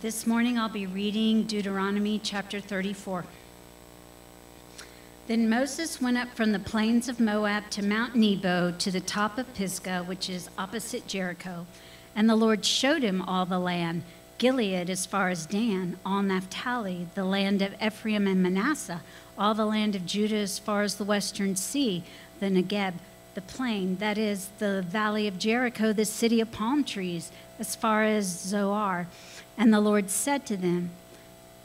This morning I'll be reading Deuteronomy chapter 34. Then Moses went up from the plains of Moab to Mount Nebo to the top of Pisgah, which is opposite Jericho. And the Lord showed him all the land Gilead as far as Dan, all Naphtali, the land of Ephraim and Manasseh, all the land of Judah as far as the western sea, the Negeb, the plain, that is, the valley of Jericho, the city of palm trees, as far as Zoar. And the Lord said to them,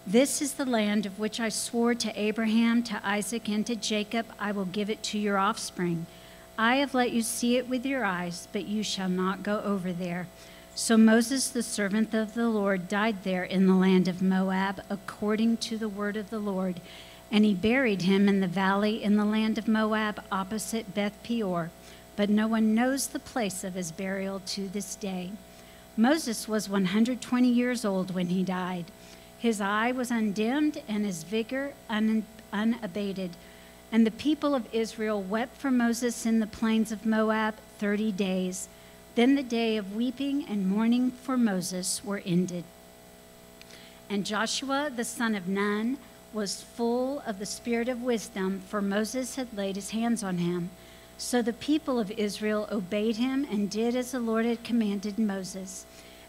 This is the land of which I swore to Abraham, to Isaac, and to Jacob, I will give it to your offspring. I have let you see it with your eyes, but you shall not go over there. So Moses, the servant of the Lord, died there in the land of Moab, according to the word of the Lord. And he buried him in the valley in the land of Moab, opposite Beth Peor. But no one knows the place of his burial to this day. Moses was 120 years old when he died. His eye was undimmed and his vigor un- unabated. And the people of Israel wept for Moses in the plains of Moab 30 days. Then the day of weeping and mourning for Moses were ended. And Joshua the son of Nun was full of the spirit of wisdom, for Moses had laid his hands on him. So the people of Israel obeyed him and did as the Lord had commanded Moses.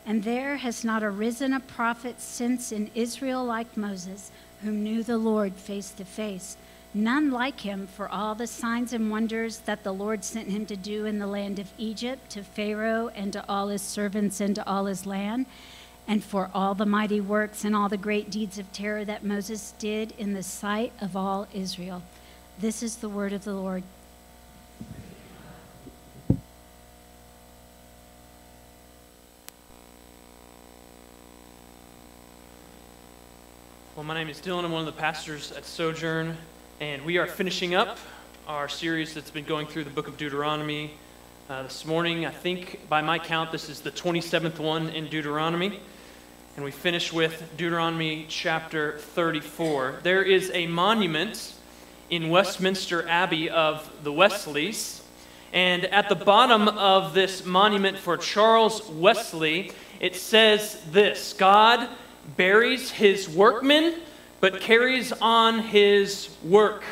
And there has not arisen a prophet since in Israel like Moses, who knew the Lord face to face. None like him for all the signs and wonders that the Lord sent him to do in the land of Egypt, to Pharaoh and to all his servants and to all his land, and for all the mighty works and all the great deeds of terror that Moses did in the sight of all Israel. This is the word of the Lord. My name is Dylan. I'm one of the pastors at Sojourn, and we are finishing up our series that's been going through the book of Deuteronomy. Uh, this morning, I think by my count, this is the 27th one in Deuteronomy. And we finish with Deuteronomy chapter 34. There is a monument in Westminster Abbey of the Wesleys. And at the bottom of this monument for Charles Wesley, it says this God buries his workmen, but carries on his work.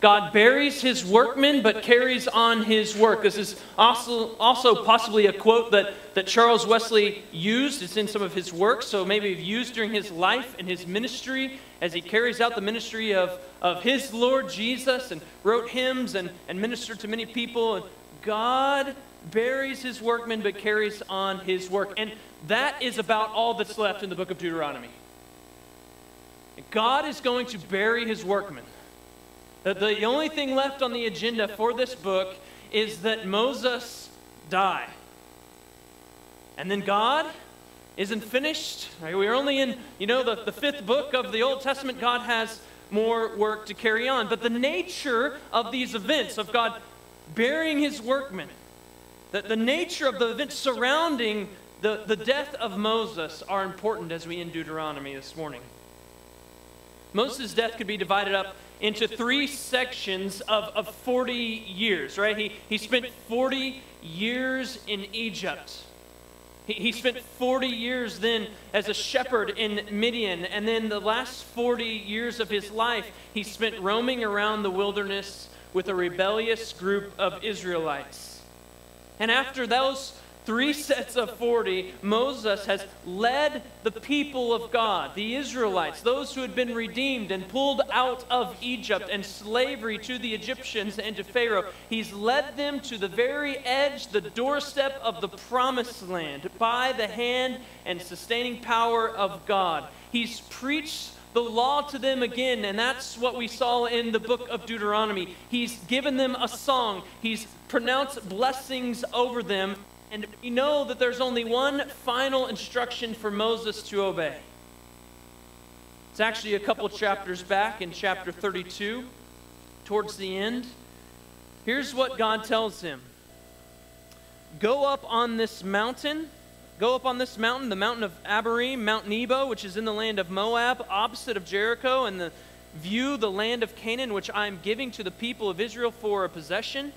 God buries his workmen, but carries on his work. This is also, also possibly a quote that, that Charles Wesley used. It's in some of his works, so maybe used during his life and his ministry as he carries out the ministry of, of his Lord Jesus and wrote hymns and, and ministered to many people. And God buries his workmen, but carries on his work. And that is about all that's left in the book of Deuteronomy. God is going to bury his workmen. The, the only thing left on the agenda for this book is that Moses die. And then God isn't finished. We're only in, you know, the, the fifth book of the Old Testament. God has more work to carry on. But the nature of these events, of God burying his workmen, the, the nature of the events surrounding the, the death of Moses are important as we end Deuteronomy this morning. Moses' death could be divided up into three sections of, of 40 years, right? He, he spent 40 years in Egypt. He, he spent 40 years then as a shepherd in Midian, and then the last 40 years of his life, he spent roaming around the wilderness with a rebellious group of Israelites. And after those three sets of 40, Moses has led the people of God, the Israelites, those who had been redeemed and pulled out of Egypt and slavery to the Egyptians and to Pharaoh. He's led them to the very edge, the doorstep of the promised land by the hand and sustaining power of God. He's preached the law to them again, and that's what we saw in the book of Deuteronomy. He's given them a song, he's pronounced blessings over them, and we know that there's only one final instruction for Moses to obey. It's actually a couple chapters back in chapter 32, towards the end. Here's what God tells him Go up on this mountain. Go up on this mountain, the mountain of Abarim, Mount Nebo, which is in the land of Moab, opposite of Jericho, and the view the land of Canaan, which I am giving to the people of Israel for a possession,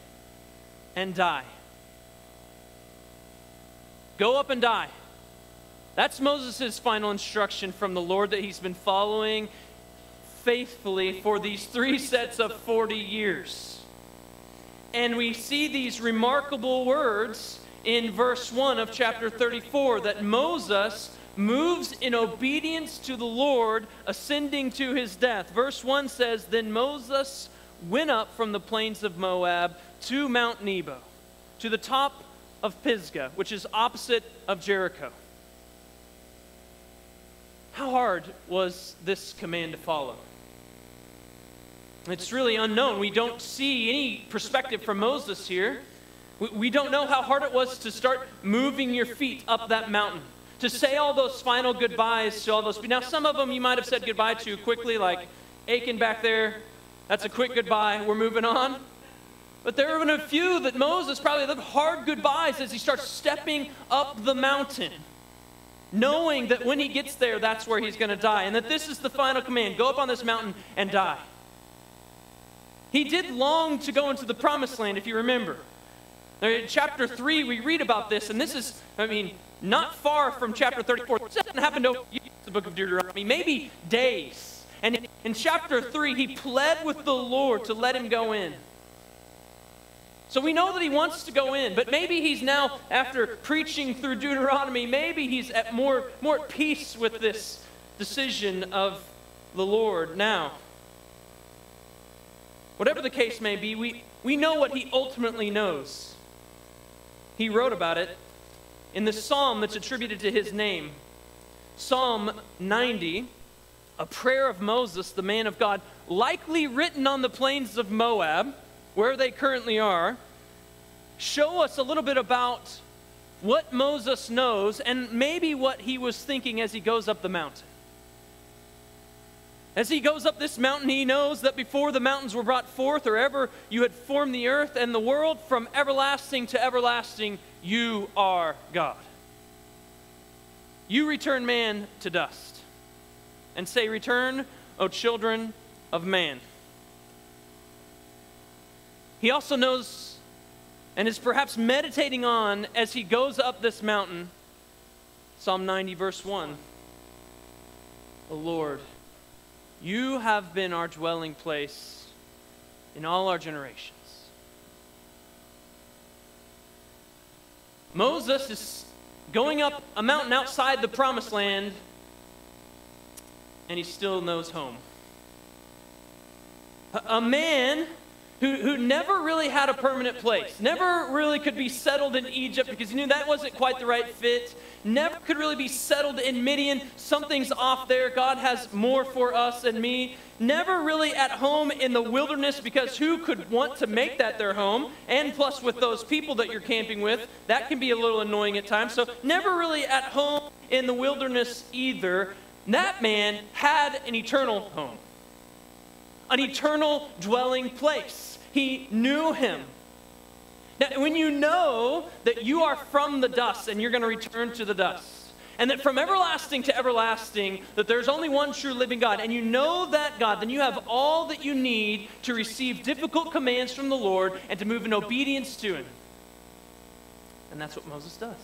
and die. Go up and die. That's Moses' final instruction from the Lord that he's been following faithfully for these three sets of 40 years. And we see these remarkable words in verse 1 of chapter 34 that Moses moves in obedience to the Lord, ascending to his death. Verse 1 says Then Moses went up from the plains of Moab to Mount Nebo, to the top of Pisgah, which is opposite of Jericho. How hard was this command to follow? It's really unknown. We don't see any perspective from Moses here. We don't know how hard it was to start moving your feet up that mountain, to say all those final goodbyes to all those people. Now, some of them you might have said goodbye to quickly, like Achan back there. That's a quick goodbye. We're moving on. But there have been a few that Moses probably lived hard goodbyes as he starts stepping up the mountain, knowing that when he gets there, that's where he's going to die, and that this is the final command go up on this mountain and die. He did long to go into the promised land, if you remember. In chapter 3, we read about this, and this is, I mean, not far from chapter 34. This doesn't happen to the book of Deuteronomy, maybe days. And in, chapter 3, he pled with the Lord to let him go in. So we know that he wants to go in, but maybe he's now, after preaching through Deuteronomy, maybe he's at more, more at peace with this decision of the Lord now. Whatever the case may be, we, we know what he ultimately knows. He wrote about it in the psalm that's attributed to his name Psalm 90, a prayer of Moses, the man of God, likely written on the plains of Moab, where they currently are, show us a little bit about what Moses knows and maybe what he was thinking as he goes up the mountain. As he goes up this mountain, he knows that before the mountains were brought forth, or ever you had formed the earth and the world, from everlasting to everlasting, you are God. You return man to dust, and say, Return, O children of man. He also knows and is perhaps meditating on as he goes up this mountain Psalm 90, verse 1. O Lord, you have been our dwelling place in all our generations. Moses is going up a mountain outside the promised land, and he still knows home. A man who, who never really had a permanent place, never really could be settled in Egypt because he knew that wasn't quite the right fit, never could really be settled in Midian. Something's off there. God has more for us and me. Never really at home in the wilderness because who could want to make that their home? And plus, with those people that you're camping with, that can be a little annoying at times. So, never really at home in the wilderness either. That man had an eternal home, an eternal dwelling place. He knew him. Now, when you know that you are from the dust and you're going to return to the dust, and that from everlasting to everlasting, that there's only one true living God, and you know that God, then you have all that you need to receive difficult commands from the Lord and to move in obedience to Him. And that's what Moses does.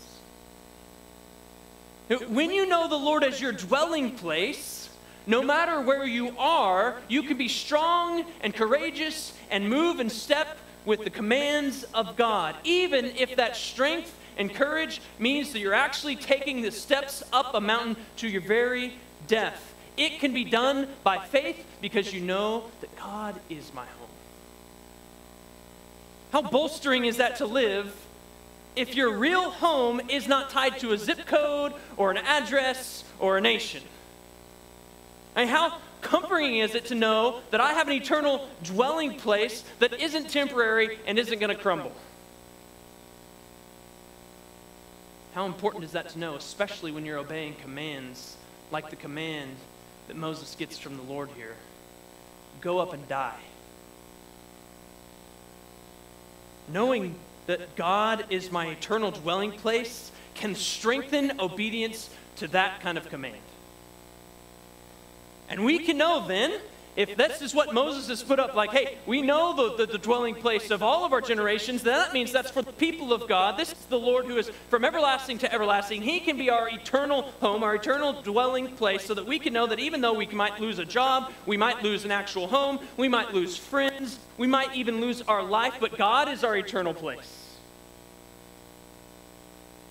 When you know the Lord as your dwelling place, no matter where you are, you can be strong and courageous and move and step with the commands of God, even if that strength and courage means that you're actually taking the steps up a mountain to your very death. It can be done by faith because you know that God is my home. How bolstering is that to live if your real home is not tied to a zip code or an address or a nation? And how comforting is it to know that I have an eternal dwelling place that isn't temporary and isn't going to crumble? How important is that to know, especially when you're obeying commands like the command that Moses gets from the Lord here go up and die? Knowing that God is my eternal dwelling place can strengthen obedience to that kind of command. And we can know then, if this is what Moses has put up, like, hey, we know the, the, the, dwelling place of all of our generations, then that means that's for the people of God. This is the Lord who is from everlasting to everlasting. He can be our eternal home, our eternal dwelling place, so that we can know that even though we might lose a job, we might lose an actual home, we might lose friends, we might even lose our life, but God is our eternal place.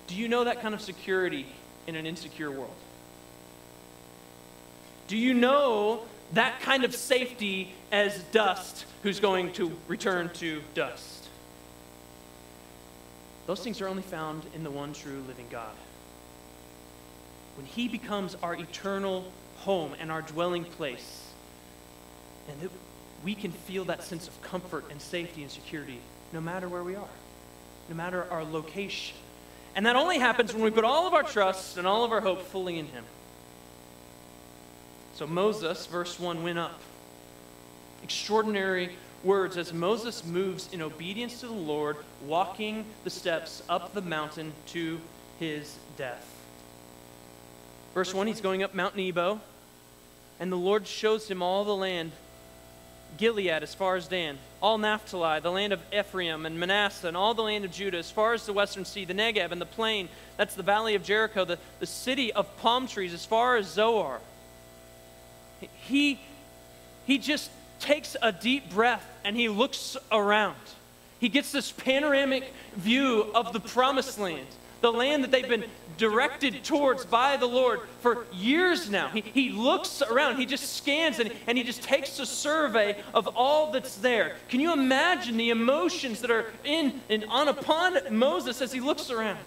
Do you know that kind of security in an insecure world? Do you know that kind of safety as dust who's going to return to dust. Those things are only found in the one true living God. When He becomes our eternal home and our dwelling place, and that we can feel that sense of comfort and safety and security no matter where we are, no matter our location. And that only happens when we put all of our trust and all of our hope fully in Him. So Moses, verse 1, went up. Extraordinary words as Moses moves in obedience to the Lord, walking the steps up the mountain to his death. Verse 1, he's going up Mount Nebo, and the Lord shows him all the land Gilead as far as Dan, all Naphtali, the land of Ephraim and Manasseh, and all the land of Judah, as far as the western sea, the Negeb and the plain, that's the valley of Jericho, the, the city of palm trees, as far as Zoar he, he just takes a deep breath and he looks around. He gets this panoramic view of the promised land, the land that they've been directed towards by the Lord for years now. He, he looks around, he just scans and, and he just takes a survey of all that's there. Can you imagine the emotions that are in and on upon Moses as he looks around?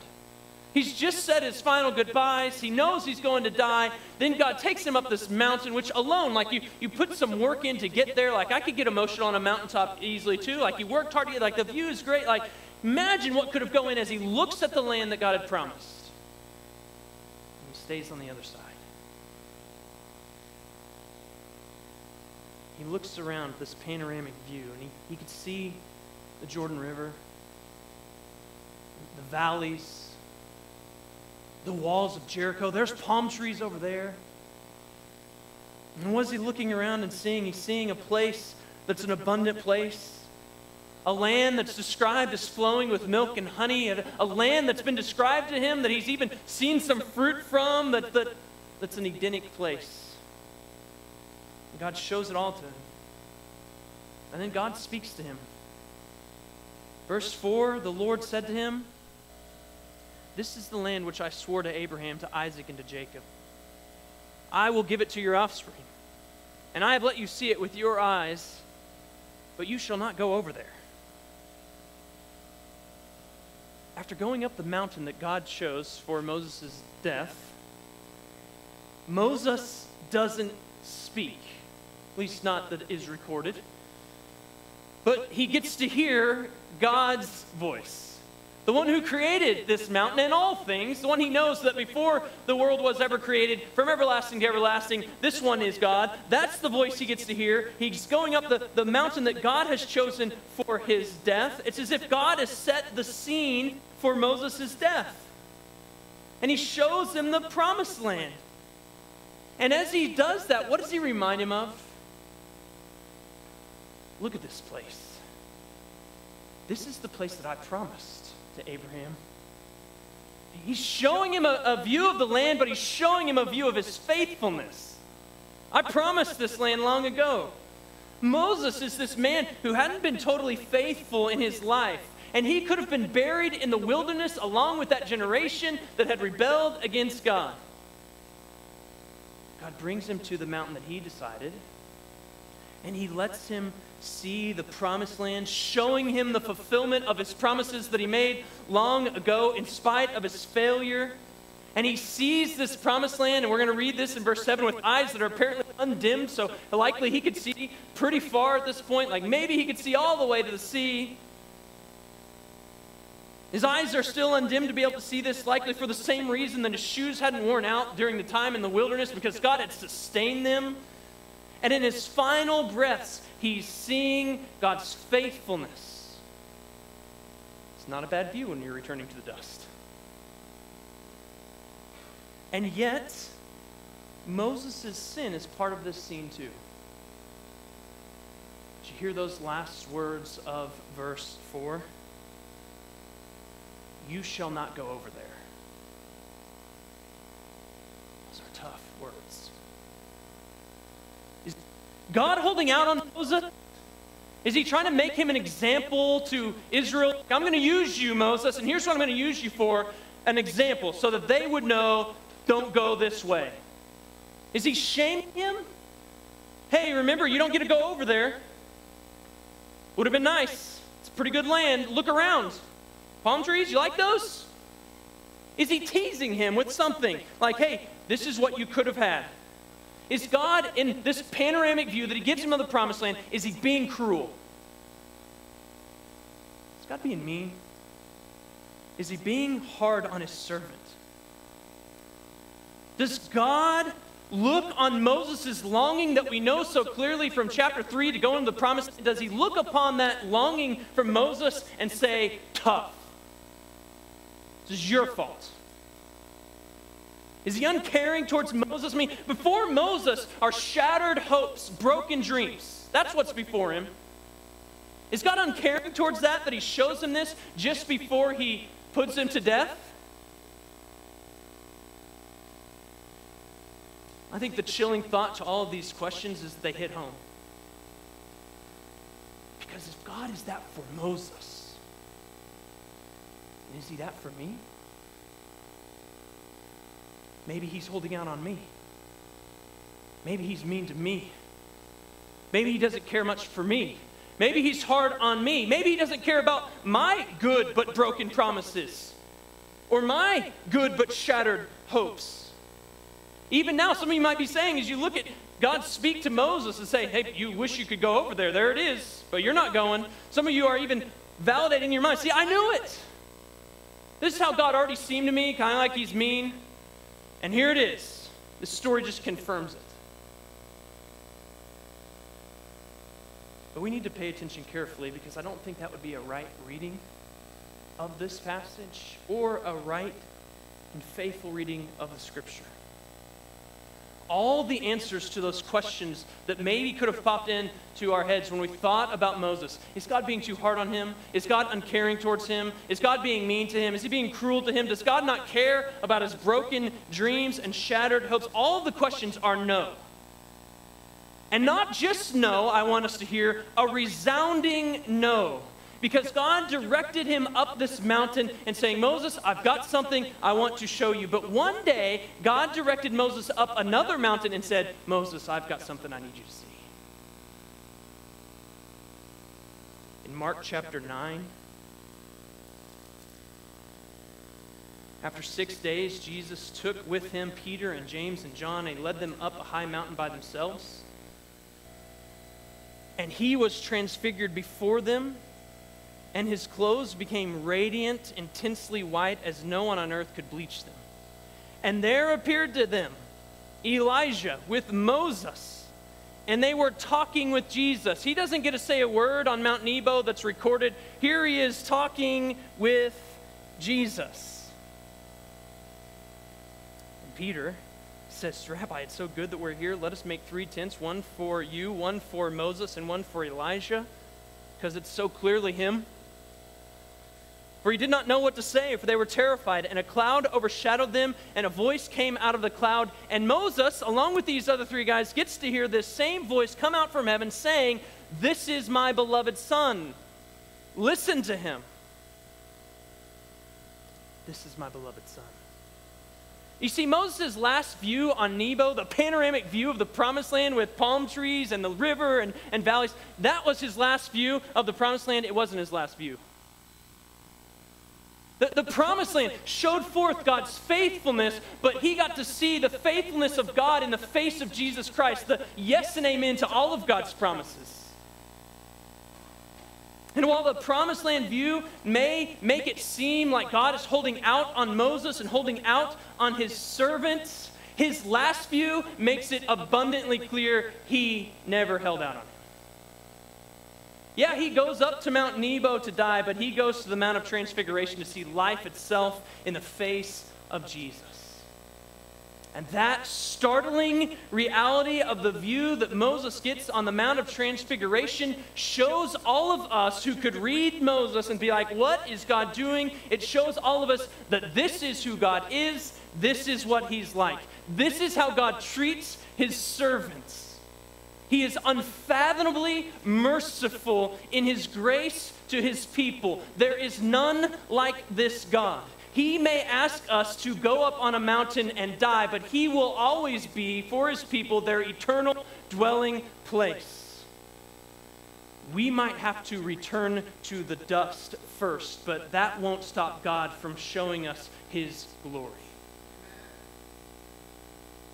He's just said his final goodbyes. He knows he's going to die. Then God takes him up this mountain, which alone, like you, you put some work in to get there. Like I could get emotional on a mountaintop easily too. Like you worked hard to get, like the view is great. Like imagine what could have gone in as he looks at the land that God had promised. And he stays on the other side. He looks around this panoramic view and he, he could see the Jordan River, the valleys, the walls of Jericho. There's palm trees over there. And what is he looking around and seeing? He's seeing a place that's an abundant place. A land that's described as flowing with milk and honey. A land that's been described to him that he's even seen some fruit from, that, that, that's an Edenic place. And God shows it all to him. And then God speaks to him. Verse 4 The Lord said to him, this is the land which I swore to Abraham, to Isaac, and to Jacob. I will give it to your offspring, and I have let you see it with your eyes, but you shall not go over there. After going up the mountain that God chose for Moses' death, Moses doesn't speak, at least not that is recorded, but he gets to hear God's voice the one who created this mountain and all things, the one he knows that before the world was ever created, from everlasting to everlasting, this one is God. That's the voice he gets to hear. He's going up the, the mountain that God has chosen for his death. It's as if God has set the scene for Moses' death. And he shows him the promised land. And as he does that, what does he remind him of? Look at this place. This is the place that I promised to Abraham. He's showing him a, a, view of the land, but he's showing him a view of his faithfulness. I promised this land long ago. Moses is this man who hadn't been totally faithful in his life, and he could have been buried in the wilderness along with that generation that had rebelled against God. God brings him to the mountain that he decided, and he lets him see the promised land, showing him the fulfillment of his promises that he made long ago in spite of his failure. And he sees this promised land, and we're going to read this in verse 7 with eyes that are apparently undimmed, so likely he could see pretty far at this point. Like maybe he could see all the way to the sea. His eyes are still undimmed to be able to see this, likely for the same reason that his shoes hadn't worn out during the time in the wilderness, because God had sustained them. And in his final breaths, He's seeing God's faithfulness. It's not a bad view when you're returning to the dust. And yet, Moses' sin is part of this scene too. Did you hear those last words of verse 4? You shall not go over there. Those are tough words. Is God holding out on Moses? Is he trying to make him an example to Israel? I'm going to use you, Moses, and here's what I'm going to use you for an example so that they would know don't go this way. Is he shaming him? Hey, remember, you don't get to go over there. Would have been nice. It's a pretty good land. Look around. Palm trees, you like those? Is he teasing him with something like, hey, this is what you could have had? Is God, in this panoramic view that he gives him of the promised land, is he being cruel? Is God being mean? Is he being hard on his servant? Does God look on Moses' longing that we know so clearly from chapter 3 to go into the promise? Does he look upon that longing for Moses and say, tough? This is your fault. Is he uncaring towards Moses? I mean, before Moses are shattered hopes, broken dreams. That's what's before him. Is God uncaring towards that, that he shows him this just before he puts him to death? I think the chilling thought to all of these questions is they hit home. Because if God is that for Moses, is he that for me? Maybe he's holding out on me. Maybe he's mean to me. Maybe he doesn't care much for me. Maybe he's hard on me. Maybe he doesn't care about my good but broken promises or my good but shattered hopes. Even now, some of you might be saying, as you look at God speak to Moses and say, hey, you wish you could go over there. There it is, but you're not going. Some of you are even validating your mind. See, I knew it. This is how God already seemed to me, kind of like he's mean. And here it is. This story just confirms it. But we need to pay attention carefully because I don't think that would be a right reading of this passage or a right and faithful reading of the scripture all the answers to those questions that maybe could have popped into our heads when we thought about Moses. Is God being too hard on him? Is God uncaring towards him? Is God being mean to him? Is he being cruel to him? Does God not care about his broken dreams and shattered hopes? All the questions are no. And not just no, I want us to hear a resounding no because God directed him up this mountain and saying, Moses, I've got something I want to show you. But one day, God directed Moses up another mountain and said, Moses, I've got something I need you to see. In Mark chapter 9, after six days, Jesus took with him Peter and James and John and led them up a high mountain by themselves. And he was transfigured before them and his clothes became radiant, intensely white, as no one on earth could bleach them. And there appeared to them Elijah with Moses, and they were talking with Jesus. He doesn't get to say a word on Mount Nebo that's recorded. Here he is talking with Jesus. And Peter says, Rabbi, it's so good that we're here. Let us make three tents one for you, one for Moses, and one for Elijah, because it's so clearly him. For he did not know what to say, for they were terrified. And a cloud overshadowed them, and a voice came out of the cloud. And Moses, along with these other three guys, gets to hear this same voice come out from heaven saying, This is my beloved Son. Listen to him. This is my beloved Son. You see, Moses' last view on Nebo, the panoramic view of the promised land with palm trees and the river and, and valleys, that was his last view of the promised land. It wasn't his last view. The, the promised land showed forth God's faithfulness, but he got to see the faithfulness of God in the face of Jesus Christ, the yes and amen to all of God's promises. And while the promised land view may make it seem like God is holding out on Moses and holding out on his servants, his last view makes it abundantly clear he never held out on him. Yeah, he goes up to Mount Nebo to die, but he goes to the Mount of Transfiguration to see life itself in the face of Jesus. And that startling reality of the view that Moses gets on the Mount of Transfiguration shows all of us who could read Moses and be like, what is God doing? It shows all of us that this is who God is, this is what he's like. This is how God treats his servants. He is unfathomably merciful in his grace to his people. There is none like this God. He may ask us to go up on a mountain and die, but He will always be, for His people, their eternal dwelling place. We might have to return to the dust first, but that won't stop God from showing us His glory.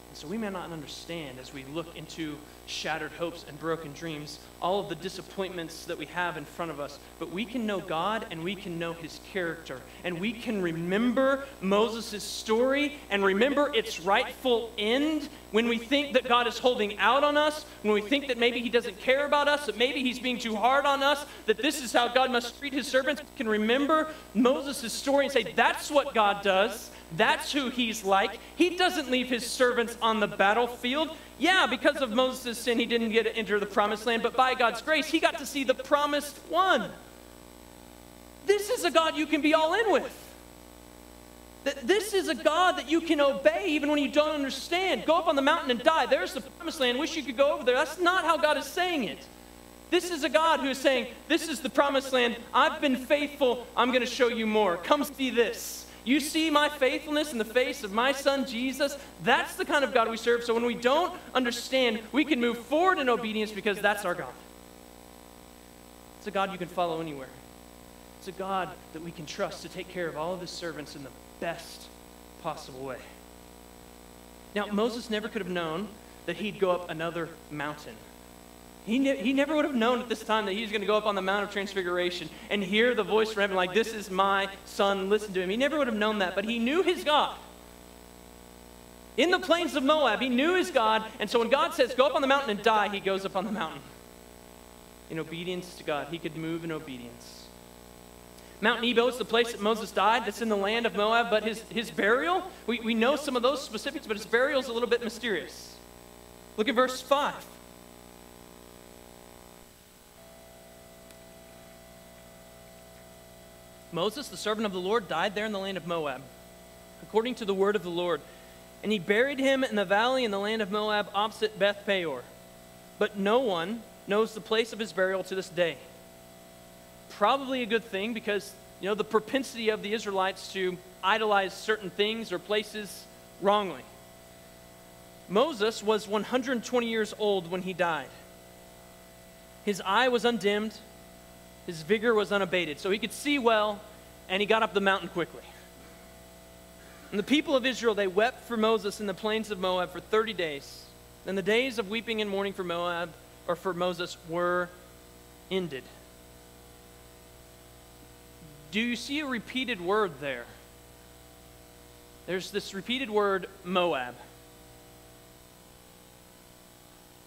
And So we may not understand as we look into shattered hopes and broken dreams, all of the disappointments that we have in front of us. But we can know God and we can know his character. And we can remember Moses' story and remember its rightful end when we think that God is holding out on us, when we think that maybe he doesn't care about us, that maybe he's being too hard on us, that this is how God must treat his servants. We can remember Moses' story and say, that's what God does. That's who he's like. He doesn't leave his servants on the battlefield. Yeah, because of Moses' sin, he didn't get to enter the promised land, but by God's grace, he got to see the promised one. This is a God you can be all in with. That This is a God that you can obey even when you don't understand. Go up on the mountain and die. There's the promised land. Wish you could go over there. That's not how God is saying it. This is a God who is saying, This is the promised land. I've been faithful. I'm going to show you more. Come see this. You see my faithfulness in the face of my son Jesus? That's the kind of God we serve. So when we don't understand, we can move forward in obedience because that's our God. It's a God you can follow anywhere. It's a God that we can trust to take care of all of his servants in the best possible way. Now, Moses never could have known that he'd go up another mountain. He, ne- he never would have known at this time that he was going to go up on the Mount of Transfiguration and hear the voice from heaven, like, This is my son, listen to him. He never would have known that, but he knew his God. In the plains of Moab, he knew his God, and so when God says, Go up on the mountain and die, he goes up on the mountain. In obedience to God, he could move in obedience. Mount Nebo is the place that Moses died. That's in the land of Moab, but his, his burial, we, we know some of those specifics, but his burial is a little bit mysterious. Look at verse 5. Moses, the servant of the Lord, died there in the land of Moab, according to the word of the Lord. And he buried him in the valley in the land of Moab opposite Beth Peor. But no one knows the place of his burial to this day. Probably a good thing because, you know, the propensity of the Israelites to idolize certain things or places wrongly. Moses was 120 years old when he died. His eye was undimmed, his vigor was unabated, so he could see well, and he got up the mountain quickly. And the people of Israel, they wept for Moses in the plains of Moab for 30 days. And the days of weeping and mourning for Moab, or for Moses, were ended. Do you see a repeated word there? There's this repeated word, Moab.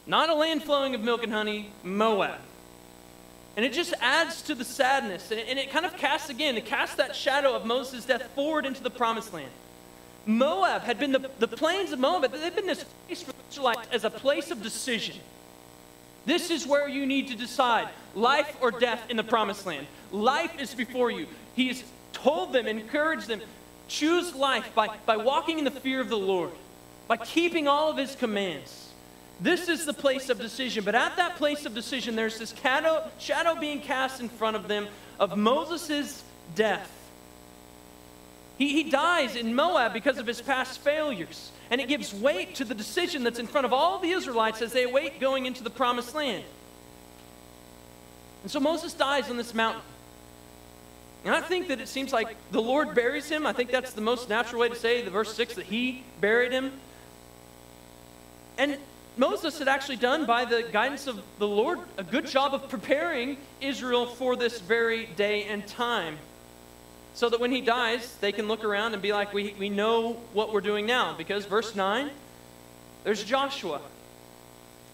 Not a land flowing of milk and honey, Moab. And it just adds to the sadness. And it, kind of casts, again, it casts that shadow of Moses' death forward into the promised land. Moab had been the, the plains of Moab, they've been this place for the Israelites as a place of decision. This is where you need to decide life or death in the promised land. Life is before you. He's told them, encouraged them, choose life by, by walking in the fear of the Lord, by keeping all of his commands. This is the place of decision. But at that place of decision, there's this shadow, being cast in front of them of Moses' death. He, he dies in Moab because of his past failures. And it gives weight to the decision that's in front of all the Israelites as they await going into the promised land. And so Moses dies on this mountain. And I think that it seems like the Lord buries him. I think that's the most natural way to say the verse 6 that he buried him. And Moses had actually done, by the guidance of the Lord, a good job of preparing Israel for this very day and time. So that when he dies, they can look around and be like, we, we know what we're doing now. Because, verse 9, there's Joshua,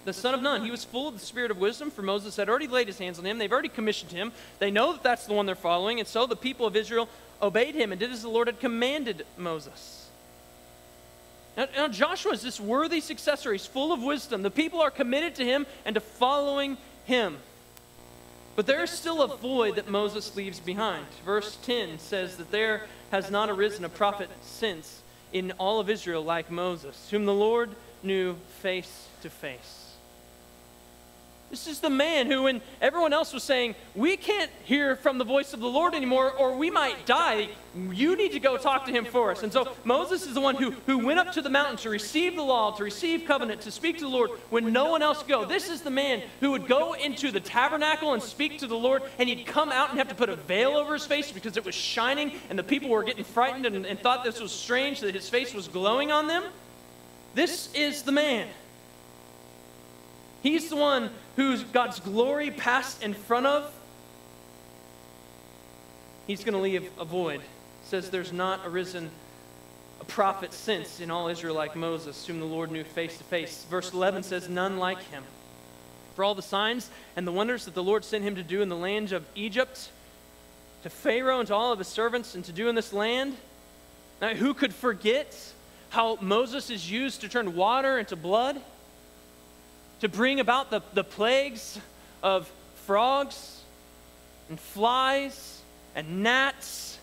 the son of Nun. He was full of the spirit of wisdom, for Moses had already laid his hands on him. They've already commissioned him. They know that that's the one they're following. And so the people of Israel obeyed him and did as the Lord had commanded Moses. Now, now, Joshua is this worthy successor. He's full of wisdom. The people are committed to him and to following him. But there is still a void that Moses leaves behind. Verse 10 says that there has not arisen a prophet since in all of Israel like Moses, whom the Lord knew face to face. This is the man who, when everyone else was saying, We can't hear from the voice of the Lord anymore, or we might die, you need to go talk to him for us. And so Moses is the one who, who went up to the mountain to receive the law, to receive covenant, to speak to the Lord when no one else go. This is the man who would go into the tabernacle and speak to the Lord, and he'd come out and have to put a veil over his face because it was shining, and the people were getting frightened and, and thought this was strange that his face was glowing on them. This is the man. He's the one whose God's glory passed in front of. He's going to leave a void. Says there's not arisen a prophet since in all Israel like Moses, whom the Lord knew face to face. Verse 11 says, None like him. For all the signs and the wonders that the Lord sent him to do in the land of Egypt, to Pharaoh and to all of his servants, and to do in this land. Now, who could forget how Moses is used to turn water into blood? To bring about the, the plagues of frogs and flies and gnats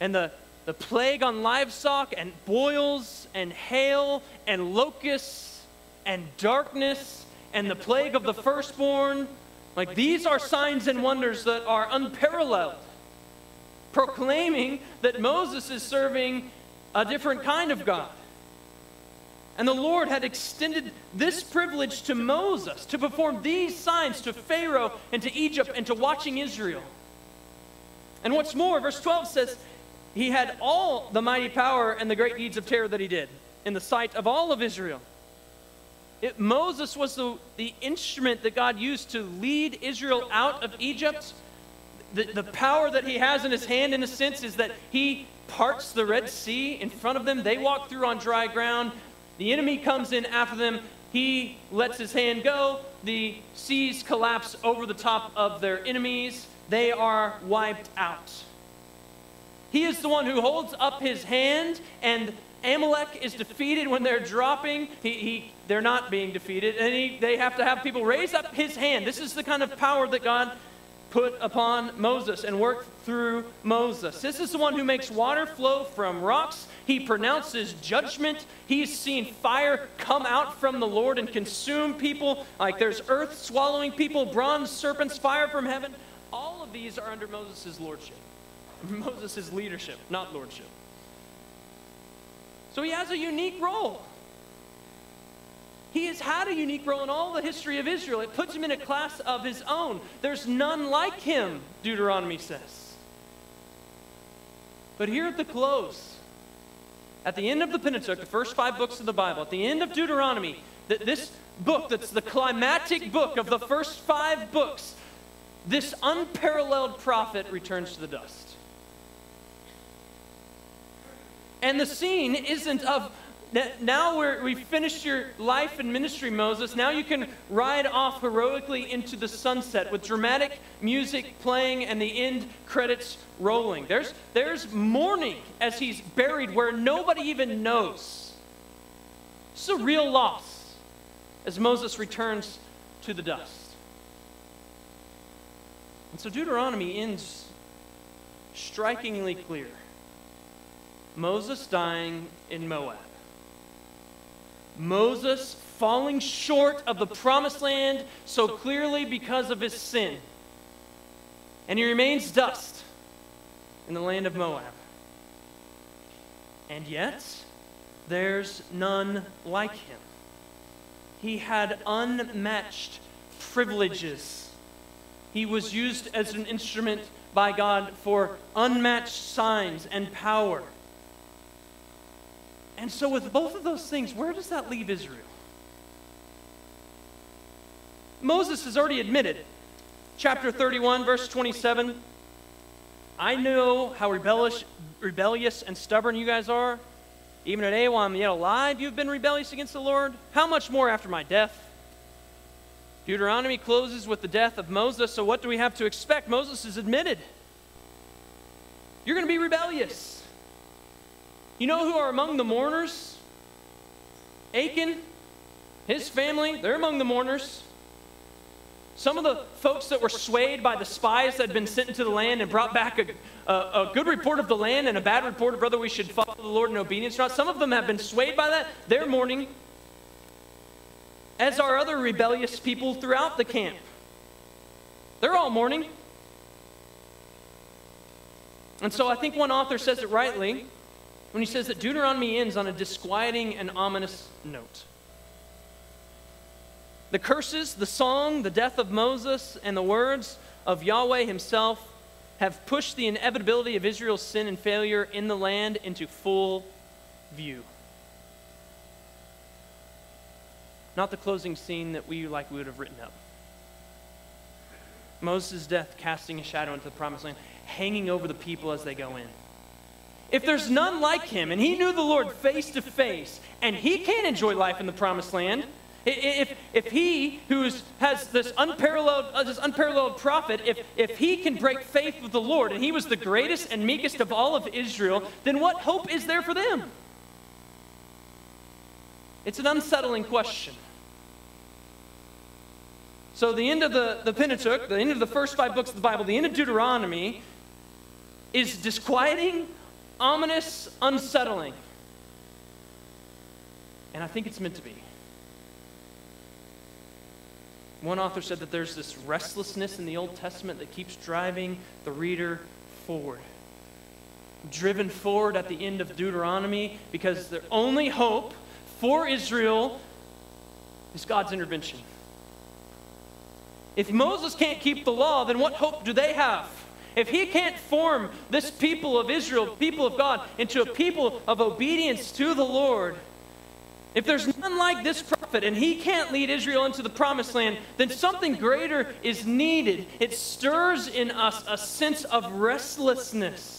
and the, the plague on livestock and boils and hail and locusts and darkness and the plague of the firstborn. Like these are signs and wonders that are unparalleled, proclaiming that Moses is serving a different kind of God. And the Lord had extended this privilege to Moses to perform these signs to Pharaoh and to Egypt and to watching Israel. And what's more, verse 12 says, He had all the mighty power and the great deeds of terror that he did in the sight of all of Israel. It, Moses was the, the instrument that God used to lead Israel out of Egypt. The, the power that he has in his hand, in a sense, is that he parts the Red Sea in front of them. They walk through on dry ground. The enemy comes in after them. He lets his hand go. The seas collapse over the top of their enemies. They are wiped out. He is the one who holds up his hand, and Amalek is defeated when they're dropping. He, he, they're not being defeated, and he, they have to have people raise up his hand. This is the kind of power that God put upon Moses and worked through Moses. This is the one who makes water flow from rocks. He pronounces judgment. He's seen fire come out from the Lord and consume people. Like there's earth swallowing people, bronze serpents, fire from heaven. All of these are under Moses' lordship, Moses' leadership, not lordship. So he has a unique role. He has had a unique role in all the history of Israel. It puts him in a class of his own. There's none like him, Deuteronomy says. But here at the close, at the end of the Pentateuch, the first five books of the Bible, at the end of Deuteronomy, that this book that's the climatic book of the first five books, this unparalleled prophet returns to the dust. And the scene isn't of now we're, we've finished your life and ministry, Moses. Now you can ride off heroically into the sunset with dramatic music playing and the end credits rolling. There's, there's mourning as he's buried where nobody even knows. It's a real loss as Moses returns to the dust. And so Deuteronomy ends strikingly clear Moses dying in Moab. Moses falling short of the promised land so clearly because of his sin. And he remains dust in the land of Moab. And yet, there's none like him. He had unmatched privileges. He was used as an instrument by God for unmatched signs and power. And so, with both of those things, where does that leave Israel? Moses has already admitted, chapter 31, verse 27, I know how rebellious, rebellious and stubborn you guys are. Even today, while I'm yet alive, you've been rebellious against the Lord. How much more after my death? Deuteronomy closes with the death of Moses, so what do we have to expect? Moses has admitted. You're going to be rebellious. You know who are among the mourners? Achan, his family, they're among the mourners. Some of the folks that were swayed by the spies that had been sent into the land and brought back a, a, a, good report of the land and a bad report of whether we should follow the Lord in obedience or not, some of them have been swayed by that. They're mourning, as are other rebellious people throughout the camp. They're all mourning. And so I think one author says it rightly when he says that Deuteronomy ends on a disquieting and ominous note. The curses, the song, the death of Moses, and the words of Yahweh himself have pushed the inevitability of Israel's sin and failure in the land into full view. Not the closing scene that we like we would have written up. Moses' death casting a shadow into the promised land, hanging over the people as they go in. If there's none like him, and he knew the Lord face to face, and he can't enjoy life in the promised land, if, if he who has this unparalleled, uh, this unparalleled prophet, if, if he can break faith with the Lord, and he was the greatest and meekest of all of Israel, then what hope is there for them? It's an unsettling question. So, the end of the, the Pentateuch, the end of the first five books of the Bible, the end of Deuteronomy, is disquieting, ominous, unsettling. And I think it's meant to be. One author said that there's this restlessness in the Old Testament that keeps driving the reader forward. Driven forward at the end of Deuteronomy because their only hope for Israel is God's intervention. If Moses can't keep the law, then what hope do they have? If he can't form this people of Israel, people of God, into a people of obedience to the Lord, if there's none like this prophet and he can't lead Israel into the promised land, then something greater is needed. It stirs in us a sense of restlessness.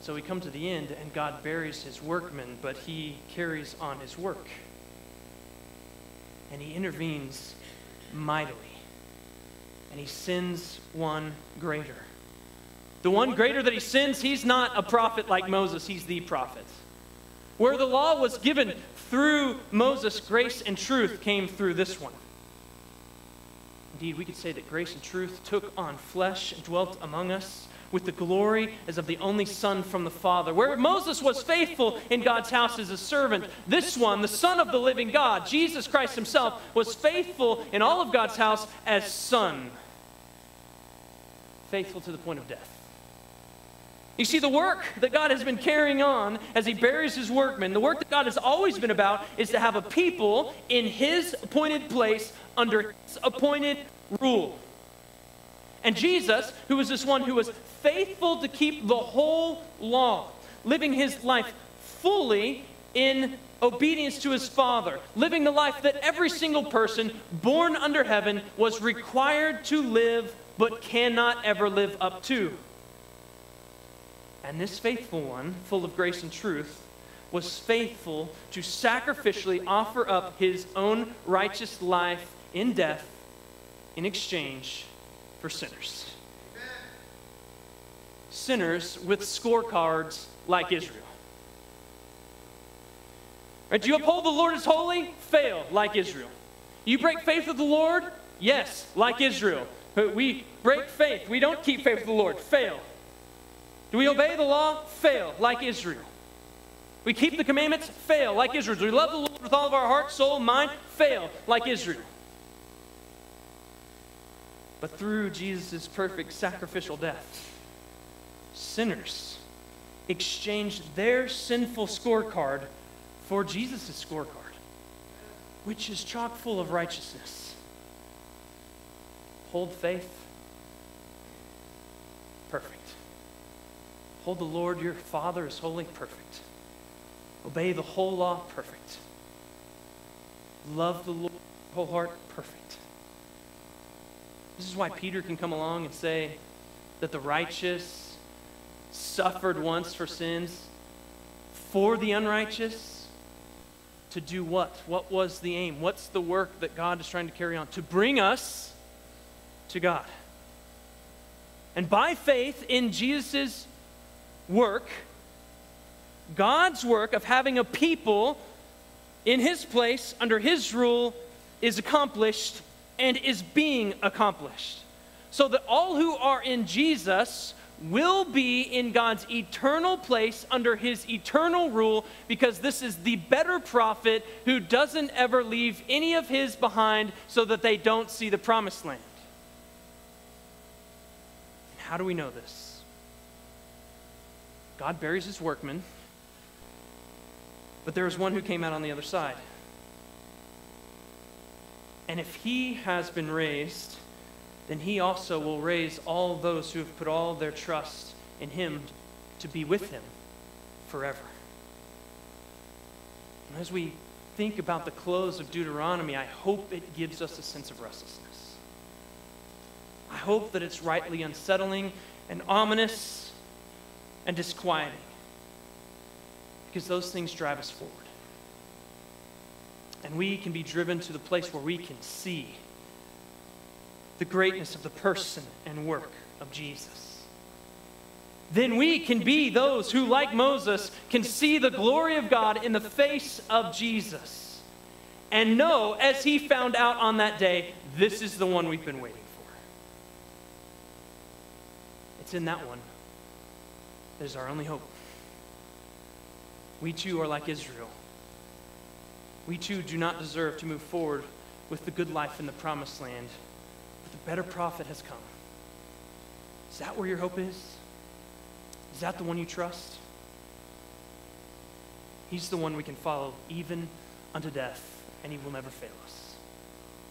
So we come to the end and God buries his workmen, but he carries on his work. And he intervenes mightily. And he sends one greater. The one greater that he sends, he's not a prophet like Moses, he's the prophet. Where the law was given through Moses, grace and truth came through this one. Indeed, we could say that grace and truth took on flesh and dwelt among us with the glory as of the only Son from the Father. Where Moses was faithful in God's house as a servant, this one, the Son of the living God, Jesus Christ himself, was faithful in all of God's house as Son. Faithful to the point of death. You see, the work that God has been carrying on as He buries His workmen, the work that God has always been about is to have a people in His appointed place under His appointed rule. And Jesus, who was this one who was faithful to keep the whole law, living His life fully in obedience to His Father, living the life that every single person born under heaven was required to live but cannot ever live up to. And this faithful one, full of grace and truth, was faithful to sacrificially offer up his own righteous life in death in exchange for sinners. Sinners with scorecards like Israel. Right, do you uphold the Lord as holy? Fail, like Israel. You break faith with the Lord? Yes, like Israel. We break faith. We don't keep faith with the Lord. Fail. Do we obey the law? Fail, like Israel. We keep the commandments? Fail, like Israel. Do we love the Lord with all of our heart, soul, mind? Fail, like Israel. But through Jesus' perfect sacrificial death, sinners exchanged their sinful scorecard for Jesus' scorecard, which is chock full of righteousness. Hold faith. Perfect. Hold the Lord your Father is holy, perfect. Obey the whole law, perfect. Love the Lord whole heart, perfect. This is why Peter can come along and say that the righteous suffered once for sins for the unrighteous to do what? What was the aim? What's the work that God is trying to carry on? To bring us to God. And by faith in Jesus' work, God's work of having a people in his place under his rule is accomplished and is being accomplished. So that all who are in Jesus will be in God's eternal place under his eternal rule because this is the better prophet who doesn't ever leave any of his behind so that they don't see the promised land. How do we know this? God buries his workmen, but there is one who came out on the other side. And if he has been raised, then he also will raise all those who have put all their trust in him to be with him forever. And as we think about the close of Deuteronomy, I hope it gives us a sense of restlessness. I hope that it's rightly unsettling and ominous and disquieting because those things drive us forward. And we can be driven to the place where we can see the greatness of the person and work of Jesus. Then we can be those who, like Moses, can see the glory of God in the face of Jesus and know, as he found out on that day, this is the one we've been waiting for. It's in that one that is our only hope. We too are like Israel. We too do not deserve to move forward with the good life in the promised land better prophet has come. Is that where your hope is? Is that the one you trust? He's the one we can follow even unto death, and he will never fail us.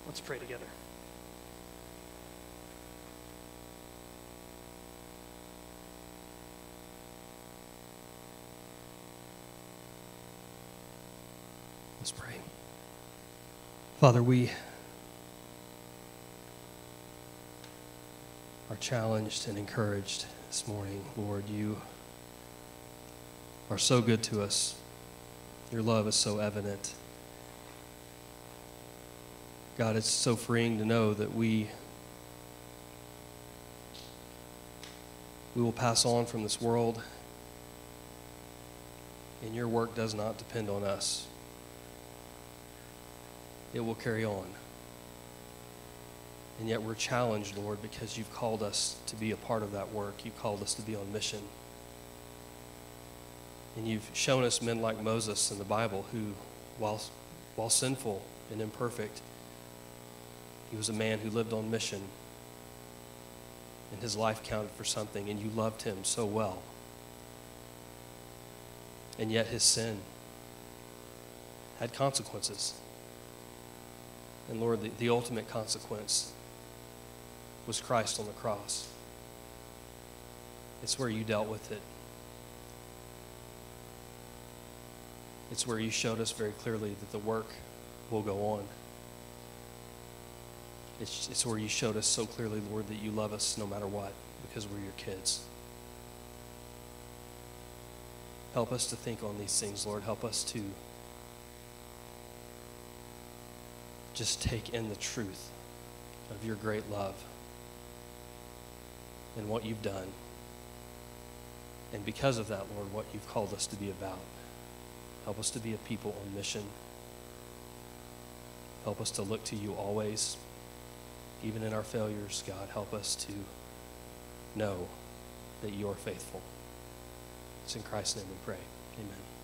Let's pray together. Let's pray. Father, we are challenged and encouraged this morning. Lord, you are so good to us. Your love is so evident. God, it's so freeing to know that we we will pass on from this world and your work does not depend on us. It will carry on. And yet we're challenged, Lord, because you've called us to be a part of that work. You've called us to be on mission. And you've shown us men like Moses in the Bible who, while, while sinful and imperfect, he was a man who lived on mission. And his life counted for something, and you loved him so well. And yet his sin had consequences. And Lord, the, the ultimate consequence was Christ on the cross. It's where you dealt with it. It's where you showed us very clearly that the work will go on. It's, it's where you showed us so clearly, Lord, that you love us no matter what because we're your kids. Help us to think on these things, Lord. Help us to just take in the truth of your great love and what you've done. And because of that, Lord, what you've called us to be about. Help us to be a people on mission. Help us to look to you always, even in our failures. God, help us to know that you are faithful. It's in Christ's name we pray. Amen.